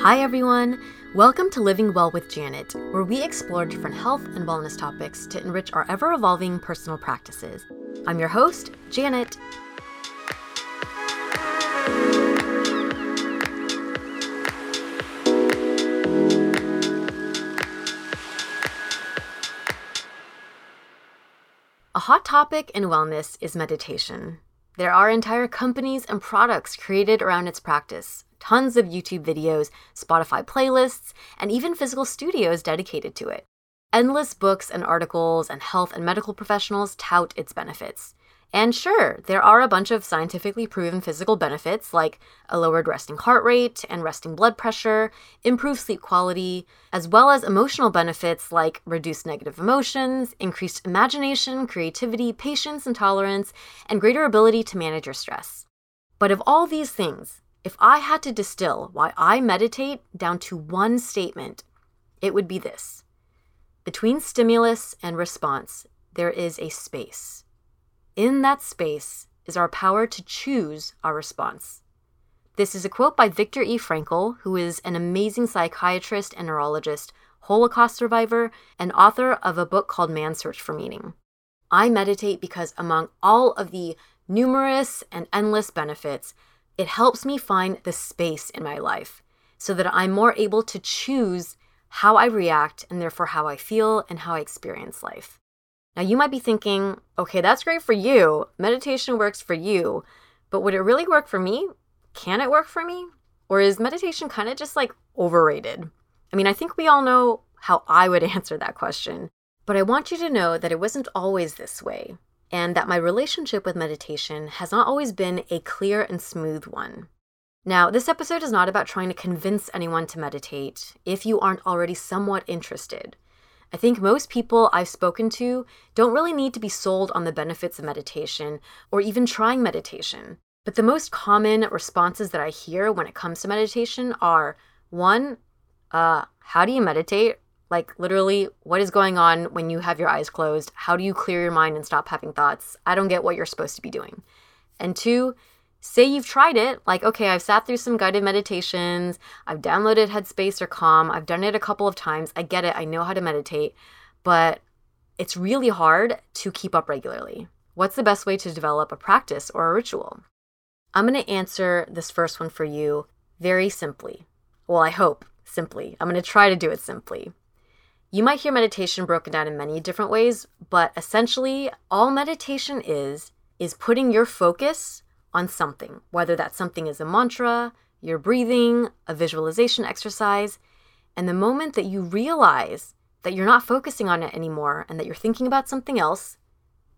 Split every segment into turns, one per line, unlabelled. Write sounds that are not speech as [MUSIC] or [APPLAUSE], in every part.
Hi, everyone. Welcome to Living Well with Janet, where we explore different health and wellness topics to enrich our ever evolving personal practices. I'm your host, Janet. A hot topic in wellness is meditation. There are entire companies and products created around its practice, tons of YouTube videos, Spotify playlists, and even physical studios dedicated to it. Endless books and articles and health and medical professionals tout its benefits. And sure, there are a bunch of scientifically proven physical benefits like a lowered resting heart rate and resting blood pressure, improved sleep quality, as well as emotional benefits like reduced negative emotions, increased imagination, creativity, patience and tolerance, and greater ability to manage your stress. But of all these things, if I had to distill why I meditate down to one statement, it would be this Between stimulus and response, there is a space. In that space is our power to choose our response. This is a quote by Viktor E. Frankl, who is an amazing psychiatrist and neurologist, Holocaust survivor, and author of a book called Man's Search for Meaning. I meditate because, among all of the numerous and endless benefits, it helps me find the space in my life so that I'm more able to choose how I react and therefore how I feel and how I experience life. Now, you might be thinking, okay, that's great for you. Meditation works for you, but would it really work for me? Can it work for me? Or is meditation kind of just like overrated? I mean, I think we all know how I would [LAUGHS] answer that question, but I want you to know that it wasn't always this way and that my relationship with meditation has not always been a clear and smooth one. Now, this episode is not about trying to convince anyone to meditate if you aren't already somewhat interested. I think most people I've spoken to don't really need to be sold on the benefits of meditation or even trying meditation. But the most common responses that I hear when it comes to meditation are one, uh, how do you meditate? Like, literally, what is going on when you have your eyes closed? How do you clear your mind and stop having thoughts? I don't get what you're supposed to be doing. And two, say you've tried it, like, okay, I've sat through some guided meditations, I've downloaded Headspace or Calm, I've done it a couple of times, I get it, I know how to meditate, but it's really hard to keep up regularly. What's the best way to develop a practice or a ritual? I'm going to answer this first one for you very simply. Well, I hope simply. I'm going to try to do it simply. You might hear meditation broken down in many different ways, but essentially, all meditation is, is putting your focus on something, whether that something is a mantra, your breathing, a visualization exercise. And the moment that you realize that you're not focusing on it anymore and that you're thinking about something else,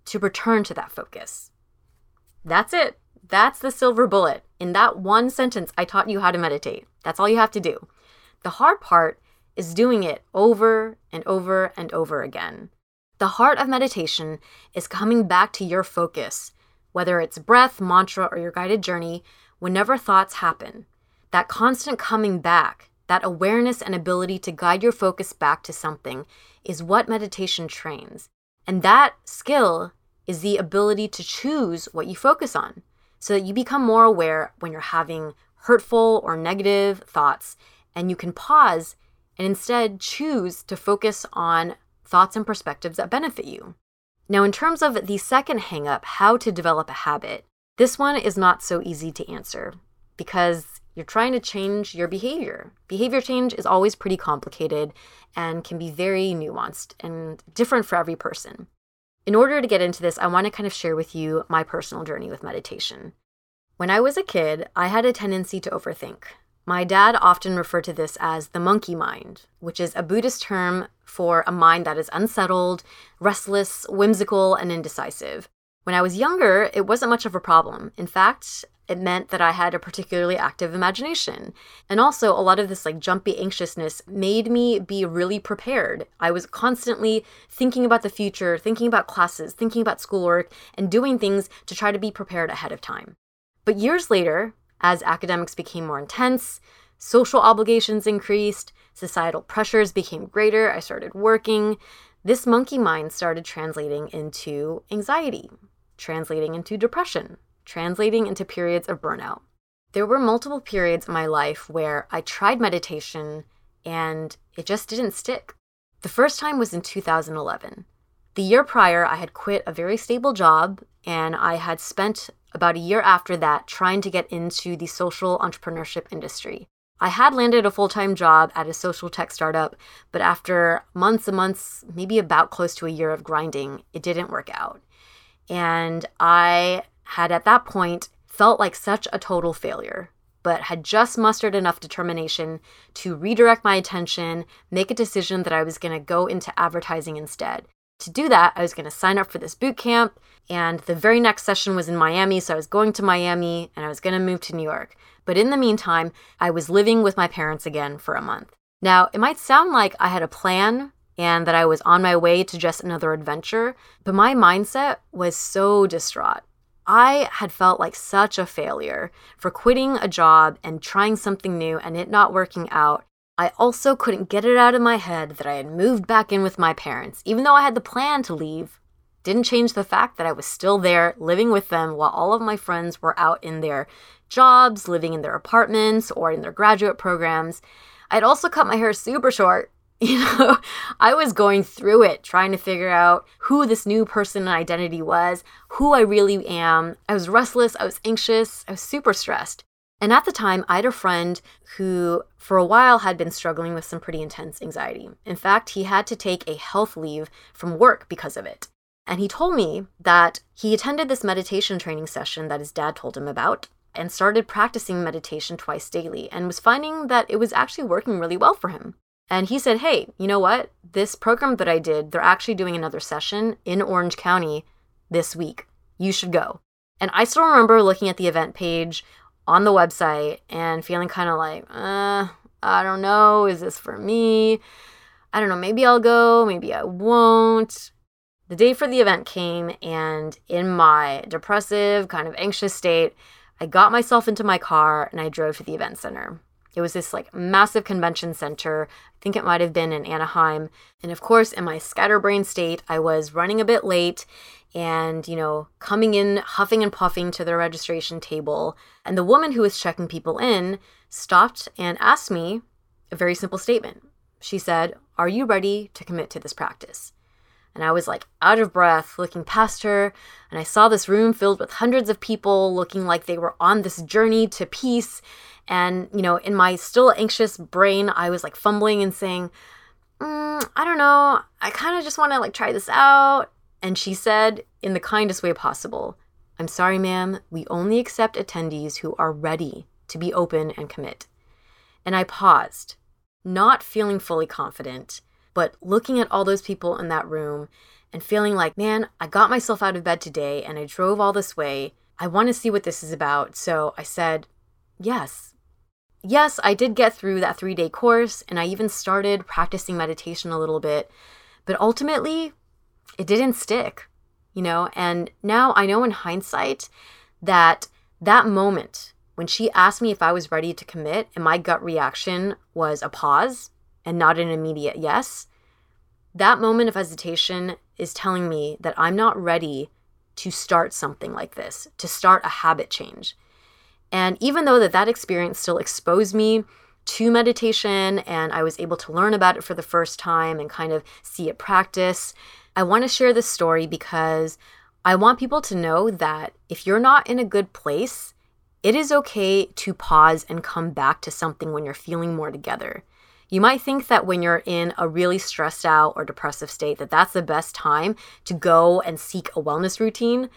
to return to that focus. That's it. That's the silver bullet. In that one sentence, I taught you how to meditate. That's all you have to do. The hard part is doing it over and over and over again. The heart of meditation is coming back to your focus, whether it's breath, mantra, or your guided journey, whenever thoughts happen. That constant coming back, that awareness and ability to guide your focus back to something, is what meditation trains. And that skill is the ability to choose what you focus on so that you become more aware when you're having hurtful or negative thoughts and you can pause and instead choose to focus on thoughts and perspectives that benefit you. Now, in terms of the second hangup, how to develop a habit, this one is not so easy to answer because You're trying to change your behavior. Behavior change is always pretty complicated and can be very nuanced and different for every person. In order to get into this, I want to kind of share with you my personal journey with meditation. When I was a kid, I had a tendency to overthink. My dad often referred to this as the monkey mind, which is a Buddhist term for a mind that is unsettled, restless, whimsical, and indecisive. When I was younger, it wasn't much of a problem. In fact, it meant that I had a particularly active imagination. And also, a lot of this like jumpy anxiousness made me be really prepared. I was constantly thinking about the future, thinking about classes, thinking about schoolwork, and doing things to try to be prepared ahead of time. But years later, as academics became more intense, social obligations increased, societal pressures became greater, I started working. This monkey mind started translating into anxiety, translating into depression, translating into periods of burnout. There were multiple periods in my life where I tried meditation and it just didn't stick. The first time was in 2011. The year prior, I had quit a very stable job and I had spent about a year after that trying to get into the social entrepreneurship industry. I had landed a full time job at a social tech startup, but after months and months, maybe about close to a year of grinding, it didn't work out. And I had at that point felt like such a total failure, but had just mustered enough determination to redirect my attention, make a decision that I was going to go into advertising instead. To do that, I was going to sign up for this boot camp, and the very next session was in Miami, so I was going to Miami and I was going to move to New York. But in the meantime, I was living with my parents again for a month. Now, it might sound like I had a plan and that I was on my way to just another adventure, but my mindset was so distraught. I had felt like such a failure for quitting a job and trying something new and it not working out I also couldn't get it out of my head that I had moved back in with my parents, even though I had the plan to leave. Didn't change the fact that I was still there, living with them, while all of my friends were out in their jobs, living in their apartments, or in their graduate programs. I'd also cut my hair super short. [LAUGHS] You know, I was going through it, trying to figure out who this new person and identity was, who I really am. I was restless, I was anxious, I was super stressed. And at the time, I had a friend who, for a while, had been struggling with some pretty intense anxiety. In fact, he had to take a health leave from work because of it. And he told me that he attended this meditation training session that his dad told him about and started practicing meditation twice daily and was finding that it was actually working really well for him. And he said, Hey, you know what? This program that I did, they're actually doing another session in Orange County this week. You should go. And I still remember looking at the event page on the website and feeling kind of like, uh, I don't know, is this for me? I don't know, maybe I'll go, maybe I won't. The day for the event came, and in my depressive, kind of anxious state, I got myself into my car and I drove to the event center. It was this like massive convention center. I think it might have been in Anaheim. And of course, in my scatterbrain state, I was running a bit late and, you know, coming in huffing and puffing to the registration table. And the woman who was checking people in stopped and asked me a very simple statement. She said, Are you ready to commit to this practice? And I was like out of breath looking past her, and I saw this room filled with hundreds of people looking like they were on this journey to peace. And, you know, in my still anxious brain, I was like fumbling and saying, mm, I don't know, I kind of just want to like try this out. And she said, in the kindest way possible, I'm sorry, ma'am, we only accept attendees who are ready to be open and commit. And I paused, not feeling fully confident, but looking at all those people in that room and feeling like, man, I got myself out of bed today and I drove all this way. I want to see what this is about. So I said, yes. Yes, I did get through that three day course and I even started practicing meditation a little bit. But ultimately, it didn't stick, you know? And now I know in hindsight that that moment when she asked me if I was ready to commit and my gut reaction was a pause and not an immediate yes, that moment of hesitation is telling me that I'm not ready to start something like this, to start a habit change. And even though that that experience still exposed me to meditation and I was able to learn about it for the first time and kind of see it practice, I want to share this story because I want people to know that if you're not in a good place, It is okay to pause and come back to something when you're feeling more together. You might think that when you're in a really stressed out or depressive state that that's the best time to go and seek a wellness routine,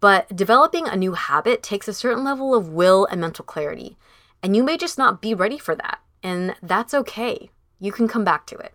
but developing a new habit takes a certain level of will and mental clarity, and you may just not be ready for that, and that's okay. You can come back to it.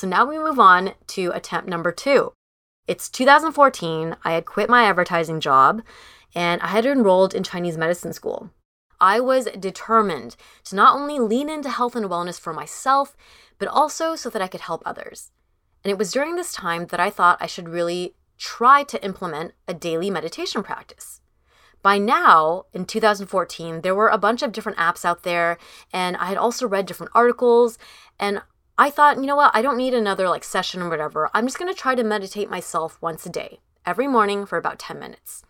So now we move on to attempt number two. It's 2014. I had quit my advertising job and I had enrolled in Chinese medicine school. I was determined to not only lean into health and wellness for myself, but also so that I could help others. And it was during this time that I thought I should really try to implement a daily meditation practice. By now, in 2014, there were a bunch of different apps out there, and I had also read different articles, and I thought, you know what, I don't need another like session or whatever. I'm just going to try to meditate myself once a day, every morning for about 10 minutes.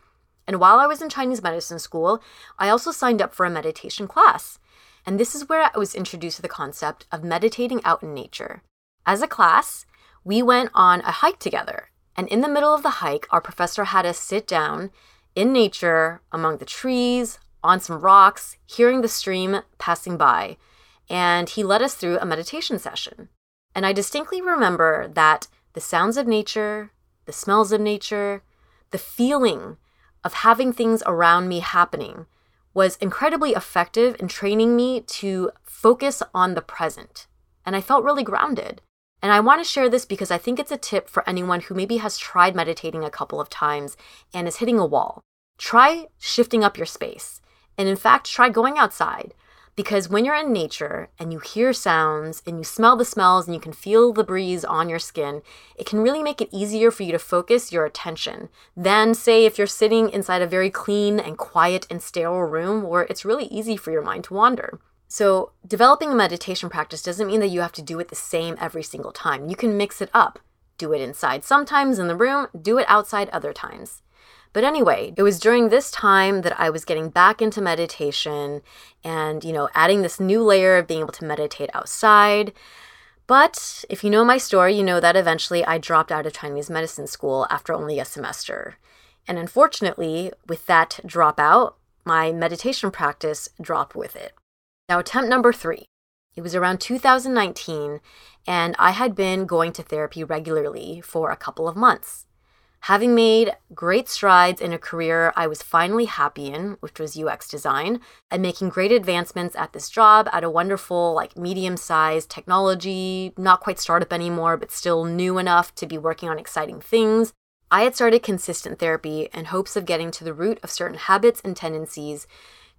And while I was in Chinese medicine school, I also signed up for a meditation class. And this is where I was introduced to the concept of meditating out in nature. As a class, we went on a hike together. And in the middle of the hike, our professor had us sit down in nature among the trees, on some rocks, hearing the stream passing by and he led us through a meditation session. And I distinctly remember that the sounds of nature, the smells of nature, the feeling of having things around me happening was incredibly effective in training me to focus on the present. And I felt really grounded. And I want to share this because I think it's a tip for anyone who maybe has tried meditating a couple of times and is hitting a wall. Try shifting up your space. And in fact, try going outside. Because when you're in nature and you hear sounds and you smell the smells and you can feel the breeze on your skin, it can really make it easier for you to focus your attention than, say, if you're sitting inside a very clean and quiet and sterile room where it's really easy for your mind to wander. So, developing a meditation practice doesn't mean that you have to do it the same every single time. You can mix it up. Do it inside sometimes in the room, do it outside other times. But anyway, it was during this time that I was getting back into meditation and, you know, adding this new layer of being able to meditate outside. But if you know my story, you know that eventually I dropped out of Chinese medicine school after only a semester. And unfortunately, with that dropout, my meditation practice dropped with it. Now, attempt number three. It was around 2019, and I had been going to therapy regularly for a couple of months. Having made great strides in a career I was finally happy in, which was UX design, and making great advancements at this job at a wonderful, like medium sized technology, not quite startup anymore, but still new enough to be working on exciting things, I had started consistent therapy in hopes of getting to the root of certain habits and tendencies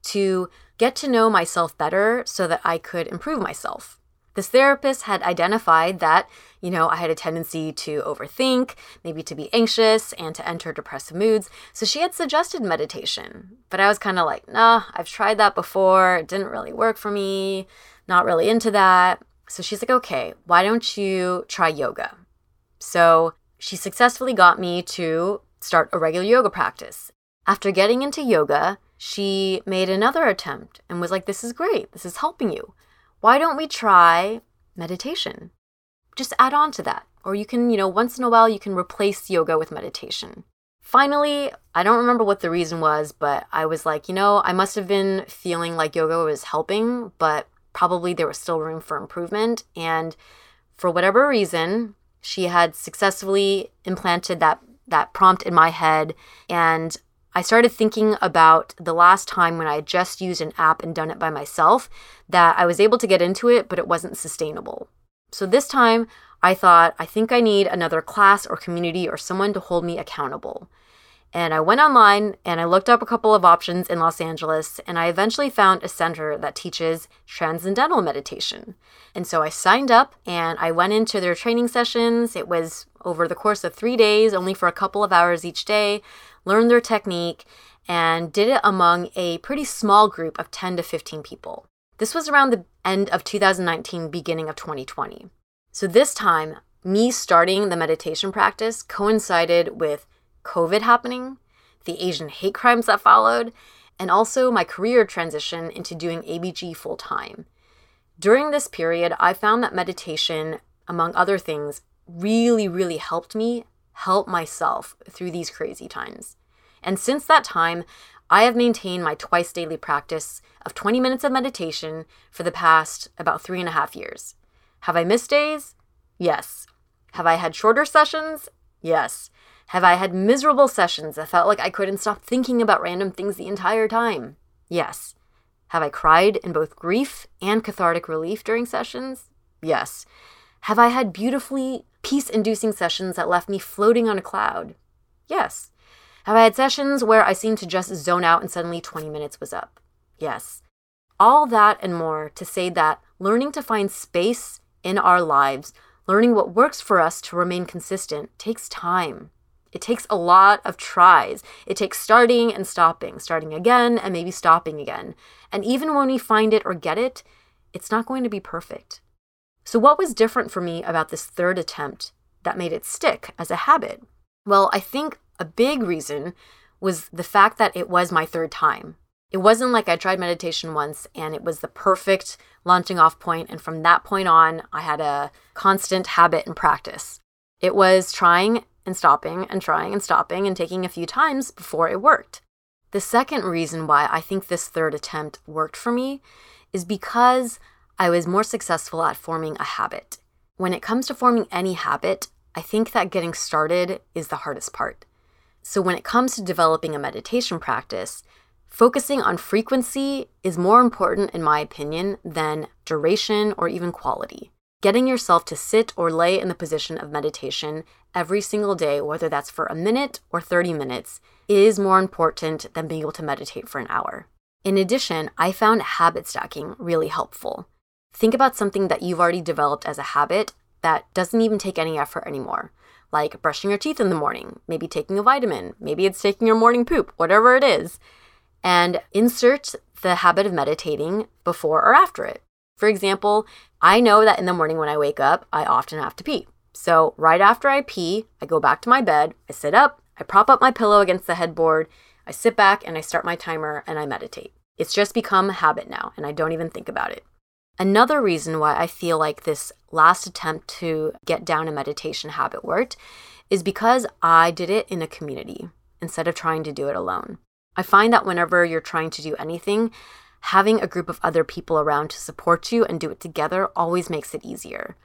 to get to know myself better so that I could improve myself. This therapist had identified that, you know, I had a tendency to overthink, maybe to be anxious, and to enter depressive moods. So she had suggested meditation. But I was kind of like, nah, I've tried that before. It didn't really work for me. not really into that. So she's like, okay, why don't you try yoga? So she successfully got me to start a regular yoga practice. After getting into yoga, she made another attempt and was like, this is great. This is helping you. Why don't we try meditation? Just add on to that. Or you can, you know, once in a while, you can replace yoga with meditation. Finally, I don't remember what the reason was, but I was like, you know, I must have been feeling like yoga was helping, but probably there was still room for improvement. And for whatever reason, she had successfully implanted that that prompt in my head and I started thinking about the last time when I had just used an app and done it by myself that I was able to get into it, but it wasn't sustainable. So this time I thought, I think I need another class or community or someone to hold me accountable. And I went online and I looked up a couple of options in Los Angeles, and I eventually found a center that teaches transcendental meditation. And so I signed up and I went into their training sessions. It was over the course of three days, only for a couple of hours each day, learned their technique, and did it among a pretty small group of 10 to 15 people. This was around the end of 2019, beginning of 2020. So this time, me starting the meditation practice coincided with COVID happening, the Asian hate crimes that followed, and also my career transition into doing ABG full time. During this period, I found that meditation, among other things, really, really helped me help myself through these crazy times. And since that time, I have maintained my twice daily practice of 20 minutes of meditation for the past about three and a half years. Have I missed days? Yes. Have I had shorter sessions? Yes. Have I had miserable sessions that felt like I couldn't stop thinking about random things the entire time? Yes. Have I cried in both grief and cathartic relief during sessions? Yes. Have I had beautifully peace inducing sessions that left me floating on a cloud? Yes. Have I had sessions where I seemed to just zone out and suddenly 20 minutes was up? Yes. All that and more to say that learning to find space in our lives, learning what works for us to remain consistent, takes time. It takes a lot of tries. It takes starting and stopping, starting again and maybe stopping again. And even when we find it or get it, it's not going to be perfect. So, what was different for me about this third attempt that made it stick as a habit? Well, I think a big reason was the fact that it was my third time. It wasn't like I tried meditation once and it was the perfect launching off point, and from that point on, I had a constant habit and practice. It was trying and stopping and trying and stopping and taking a few times before it worked. The second reason why I think this third attempt worked for me is because I was more successful at forming a habit. When it comes to forming any habit, I think that getting started is the hardest part. So, when it comes to developing a meditation practice, focusing on frequency is more important, in my opinion, than duration or even quality. Getting yourself to sit or lay in the position of meditation every single day, whether that's for a minute or 30 minutes, is more important than being able to meditate for an hour. In addition, I found habit stacking really helpful. Think about something that you've already developed as a habit that doesn't even take any effort anymore, like brushing your teeth in the morning, maybe taking a vitamin, maybe it's taking your morning poop, whatever it is, and insert the habit of meditating before or after it. For example, I know that in the morning when I wake up, I often have to pee. So, right after I pee, I go back to my bed, I sit up, I prop up my pillow against the headboard, I sit back and I start my timer and I meditate. It's just become a habit now, and I don't even think about it. Another reason why I feel like this last attempt to get down a meditation habit worked is because I did it in a community instead of trying to do it alone. I find that whenever you're trying to do anything, having a group of other people around to support you and do it together always makes it easier.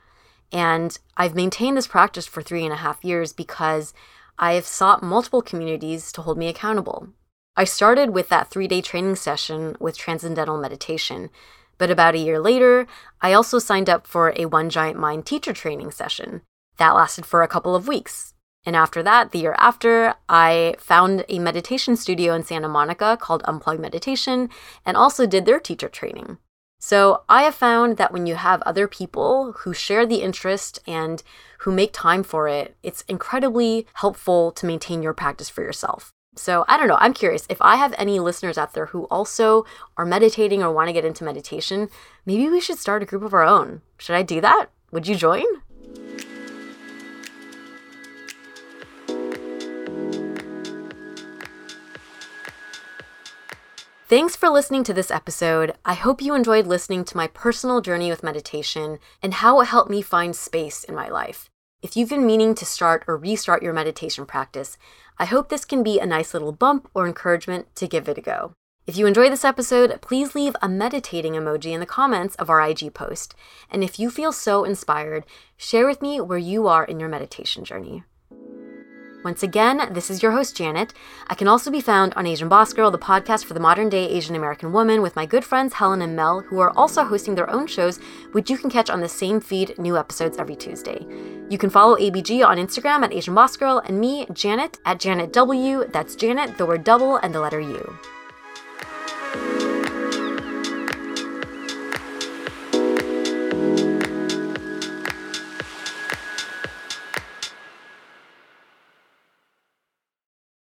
And I've maintained this practice for three and a half years because I have sought multiple communities to hold me accountable. I started with that three day training session with Transcendental Meditation, but about a year later, I also signed up for a One Giant Mind teacher training session. That lasted for a couple of weeks. And after that, the year after, I found a meditation studio in Santa Monica called Unplug Meditation and also did their teacher training. So I have found that when you have other people who share the interest and who make time for it, it's incredibly helpful to maintain your practice for yourself. So I don't know. I'm curious if I have any listeners out there who also are meditating or want to get into meditation, maybe we should start a group of our own. Should I do that? Would you join? Thanks for listening to this episode. I hope you enjoyed listening to my personal journey with meditation and how it helped me find space in my life. If you've been meaning to start or restart your meditation practice, I hope this can be a nice little bump or encouragement to give it a go. If you enjoyed this episode, please leave a meditating emoji in the comments of our IG post. And if you feel so inspired, share with me where you are in your meditation journey. Once again, this is your host, Janet. I can also be found on Asian Boss Girl, the podcast for the modern day Asian American woman, with my good friends Helen and Mel, who are also hosting their own shows, which you can catch on the same feed, new episodes every Tuesday. You can follow ABG on Instagram at Asian Boss Girl and me, Janet, at Janet W. That's Janet, the word double, and the letter U.